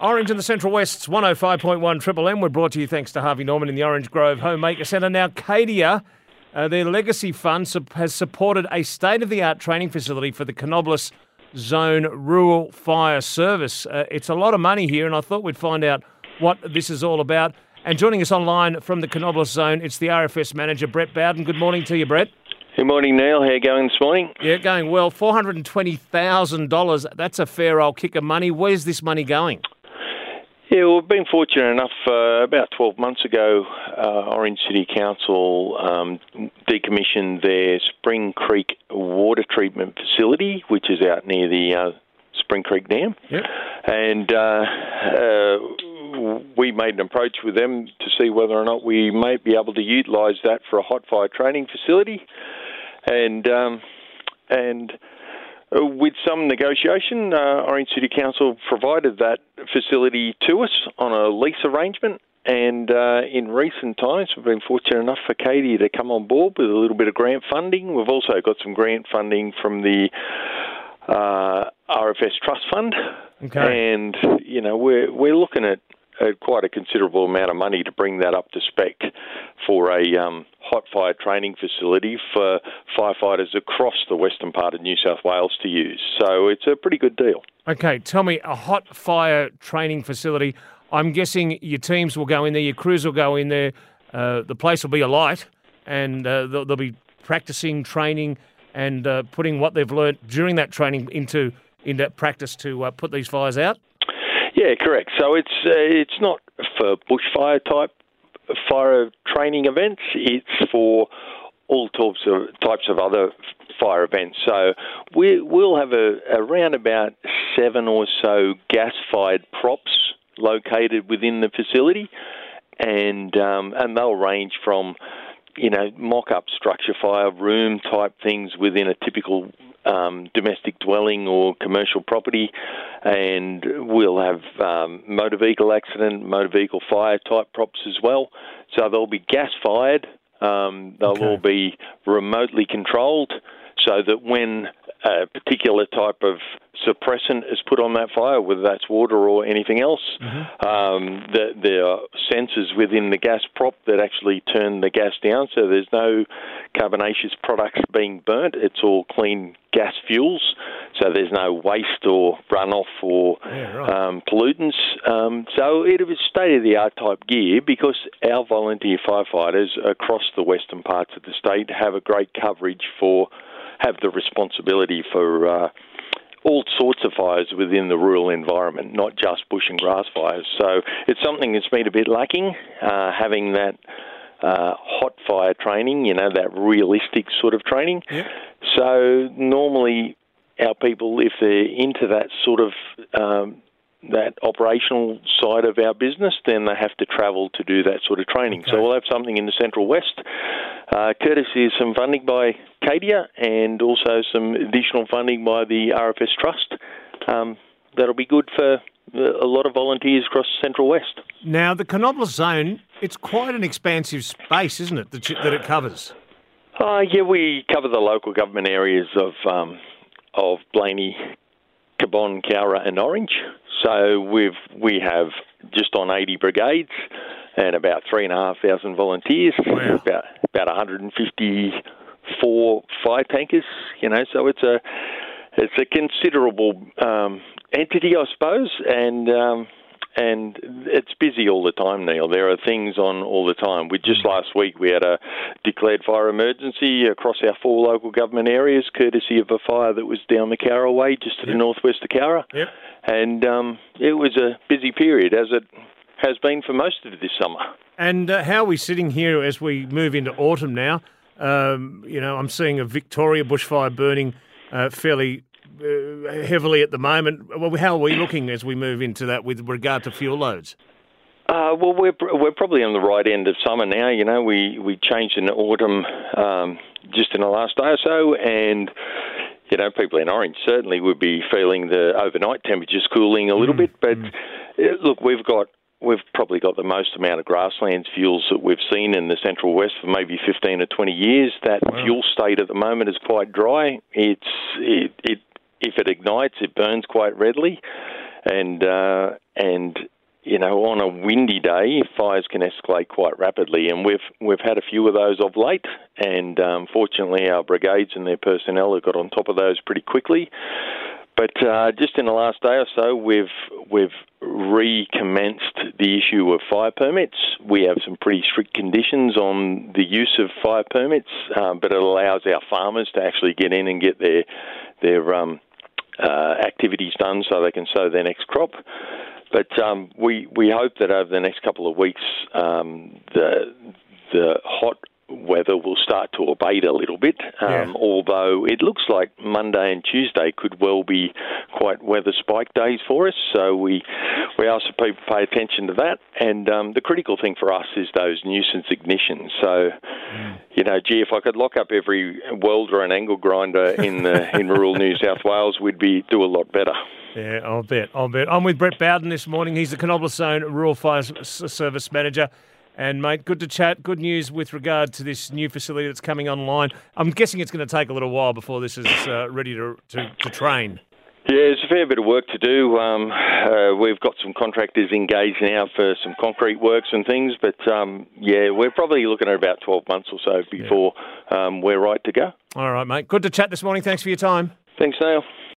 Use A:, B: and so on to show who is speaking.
A: Orange in the Central West's 105.1 Triple M. We're brought to you thanks to Harvey Norman in the Orange Grove Homemaker Centre. Now, Cadia, uh, their legacy fund, has supported a state of the art training facility for the Canobolas Zone Rural Fire Service. Uh, it's a lot of money here, and I thought we'd find out what this is all about. And joining us online from the Canobolas Zone, it's the RFS manager, Brett Bowden. Good morning to you, Brett.
B: Good morning, Neil. How you going this morning?
A: Yeah, going well. $420,000. That's a fair old kick of money. Where's this money going?
B: Yeah, well, we've been fortunate enough. Uh, about 12 months ago, uh, Orange City Council um, decommissioned their Spring Creek water treatment facility, which is out near the uh, Spring Creek Dam.
A: Yep.
B: And uh, uh, we made an approach with them to see whether or not we might be able to utilise that for a hot fire training facility. And um, and with some negotiation, uh, Orange City Council provided that facility to us on a lease arrangement. And uh, in recent times, we've been fortunate enough for Cadia to come on board with a little bit of grant funding. We've also got some grant funding from the uh, RFS Trust Fund.
A: Okay.
B: And, you know, we're, we're looking at, at quite a considerable amount of money to bring that up to spec for a um, hot fire training facility for firefighters across the western part of New South Wales to use. So it's a pretty good deal.
A: Okay, tell me a hot fire training facility. I'm guessing your teams will go in there, your crews will go in there, uh, the place will be alight, and uh, they'll, they'll be practicing, training, and uh, putting what they've learnt during that training into into practice to uh, put these fires out.
B: Yeah, correct. So it's uh, it's not for bushfire type fire training events. It's for all types of types of other fire events. So we will have a, around about seven or so gas-fired props located within the facility, and um, and they'll range from you know mock-up structure fire room type things within a typical um, domestic dwelling or commercial property, and we'll have um, motor vehicle accident, motor vehicle fire type props as well. So they'll be gas fired. Um, they'll
A: Okay.
B: all be remotely controlled, so that when a particular type of suppressant is put on that fire, whether that's water or anything else, um, the, there are sensors within the gas prop that actually turn the gas down, so there's no carbonaceous products being burnt. It's all clean gas fuels, so there's no waste or runoff or
A: Yeah, right.
B: um, pollutants. Um, so it was state of the art type gear because our volunteer firefighters across the western parts of the state have a great coverage for, have the responsibility for. Uh, all sorts of fires within the rural environment, not just bush and grass fires. So it's something that's been a bit lacking, uh, having that uh, hot fire training, you know, that realistic sort of training.
A: Yep.
B: So normally, our people, if they're into that sort of um, that operational side of our business, then they have to travel to do that sort of training.
A: Okay.
B: So we'll have something in the Central West, uh, courtesy of some funding by Cadia and also some additional funding by the RFS Trust. Um, that'll be good for a lot of volunteers across Central West.
A: Now, the Canobolas Zone, it's quite an expansive space, isn't it, that, you, that it covers?
B: Uh, yeah, we cover the local government areas of um, of Blayney, Cabonne, Cowra, and Orange. So we've we have just on 80 brigades and about three and a half thousand volunteers.
A: Wow.
B: About about 154 fire tankers. You know, so it's a it's a considerable um, entity, I suppose, and. Um, and it's busy all the time, Neil. There are things on all the time. We just last week we had a declared fire emergency across our four local government areas, courtesy of a fire that was down the Cowra Way, just to the northwest of Cowra.
A: Yep.
B: And um, it was a busy period, as it has been for most of this summer.
A: And uh, how are we sitting here as we move into autumn now? Um, you know, I'm seeing a Victoria bushfire burning uh, fairly uh, heavily at the moment. Well, how are we looking as we move into that with regard to fuel loads?
B: Uh, well, we're we're probably on the right end of summer now. You know, we we changed in autumn um, just in the last day or so, and you know, people in Orange certainly would be feeling the overnight temperatures cooling a little bit. But uh, look, we've got we've probably got the most amount of grasslands fuels that we've seen in the Central West for maybe 15 or 20 years. That fuel state at the moment is quite dry. It's it, it if it ignites, it burns quite readily, and uh, and you know, on a windy day, fires can escalate quite rapidly, and we've we've had a few of those of late. And um, fortunately, our brigades and their personnel have got on top of those pretty quickly. But uh, just in the last day or so, we've we've recommenced the issue of fire permits. We have some pretty strict conditions on the use of fire permits, uh, but it allows our farmers to actually get in and get their their um, uh, activities done so they can sow their next crop. But um, we we hope that over the next couple of weeks, um, the the hot weather will start to abate a little bit, um, yeah. although it looks like Monday and Tuesday could well be quite weather spike days for us. So we we ask people to pay attention to that. And um, the critical thing for us is those nuisance ignitions. So. You know, gee, if I could lock up every welder and angle grinder in the in rural New South Wales, we'd be do a lot better.
A: Yeah, I'll bet. I'll bet. I'm with Brett Bowden this morning. He's the Canobolas Zone Rural Fire Service Manager. And, mate, good to chat. Good news with regard to this new facility that's coming online. I'm guessing it's going to take a little while before this is uh, ready to, to, to, train.
B: Yeah, there's a fair bit of work to do. Um, uh, we've got some contractors engaged now for some concrete works and things, but um, yeah, we're probably looking at about 12 months or so before yeah. um, we're right to go.
A: All right, mate. Good to chat this morning. Thanks for your time.
B: Thanks, Neil.